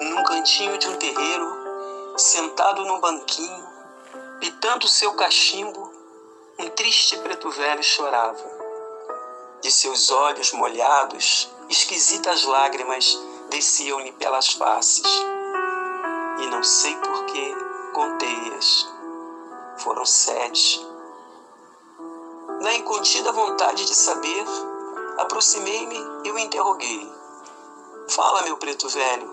Num cantinho de um terreiro, sentado num banquinho, pitando seu cachimbo, um triste preto velho chorava. De seus olhos molhados, esquisitas lágrimas desciam-lhe pelas faces. E não sei por que contei-as. Foram sete. Na incontida vontade de saber, aproximei-me e o interroguei. Fala, meu preto velho,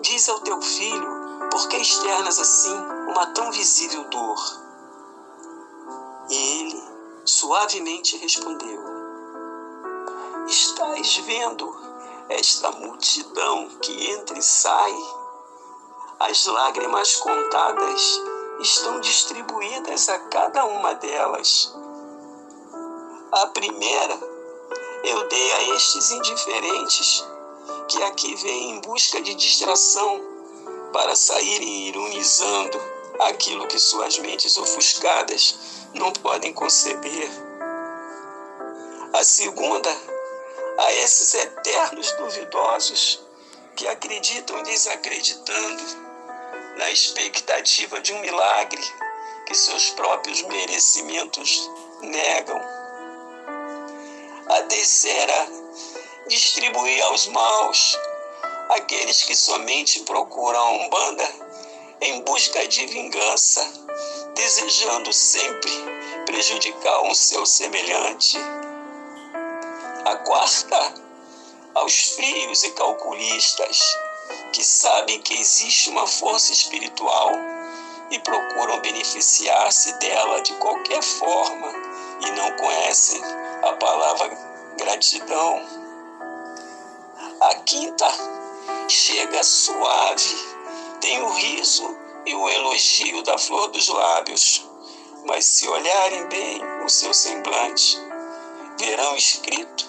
diz ao teu filho por que externas assim uma tão visível dor? E ele suavemente respondeu: Estás vendo esta multidão que entra e sai? As lágrimas contadas estão distribuídas a cada uma delas. A primeira eu dei a estes indiferentes que aqui vêm em busca de distração para saírem ironizando aquilo que suas mentes ofuscadas não podem conceber. A segunda, a esses eternos duvidosos que acreditam desacreditando na expectativa de um milagre que seus próprios merecimentos negam. Terceira, distribuir aos maus aqueles que somente procuram a Umbanda em busca de vingança, desejando sempre prejudicar um seu semelhante. A quarta, aos frios e calculistas que sabem que existe uma força espiritual e procuram beneficiar-se dela de qualquer forma e não conhecem a palavra gratidão. A quinta, chega suave, tem o riso e o elogio da flor dos lábios, mas se olharem bem o seu semblante, verão escrito: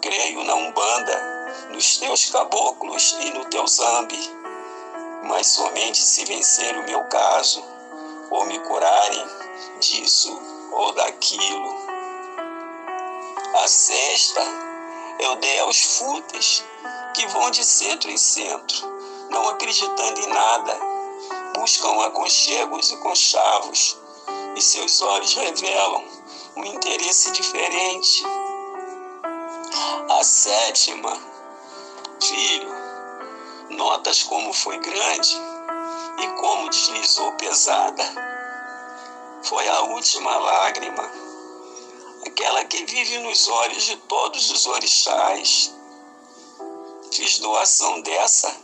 Creio na Umbanda, nos teus caboclos e no teu zambi, mas somente se vencer o meu caso, ou me curarem disso ou daquilo. A sexta eu dei aos fúteis que vão de centro em centro, não acreditando em nada, buscam aconchegos e conchavos, e seus olhos revelam um interesse diferente. A sétima, filho, notas como foi grande e como deslizou pesada. Foi a última lágrima, que vive nos olhos de todos os orixás Fiz doação dessa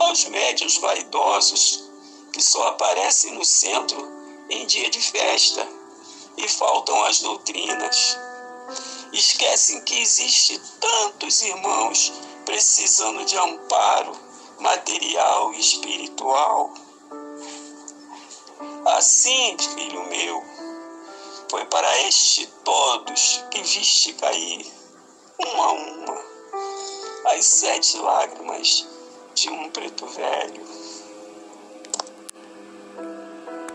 aos médios vaidosos que só aparecem no centro em dia de festa e faltam as doutrinas. Esquecem que existe tantos irmãos precisando de amparo material e espiritual. Assim, filho meu, foi para este todos que viste cair, um a uma as sete lágrimas de um preto velho.